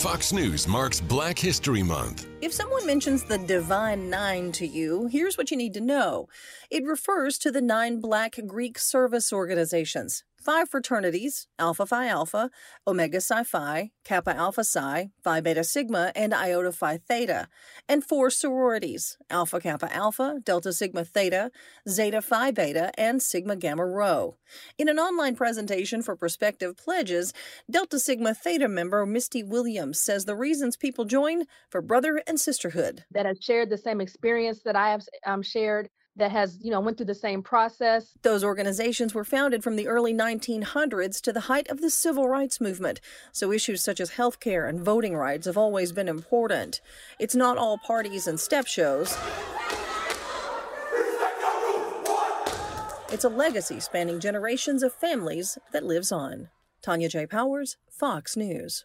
Fox News marks Black History Month. If someone mentions the Divine Nine to you, here's what you need to know it refers to the nine black Greek service organizations five fraternities Alpha Phi Alpha, Omega Psi Phi, Kappa Alpha Psi, Phi Beta Sigma, and Iota Phi Theta, and four sororities Alpha Kappa Alpha, Delta Sigma Theta, Zeta Phi Beta, and Sigma Gamma Rho. In an online presentation for prospective pledges, Delta Sigma Theta member Misty Williams says the reasons people join for brother and sisterhood. That have shared the same experience that I have um, shared that has, you know, went through the same process. Those organizations were founded from the early 1900s to the height of the civil rights movement, so issues such as health care and voting rights have always been important. It's not all parties and step shows. It's a legacy spanning generations of families that lives on. Tonya J. Powers, Fox News.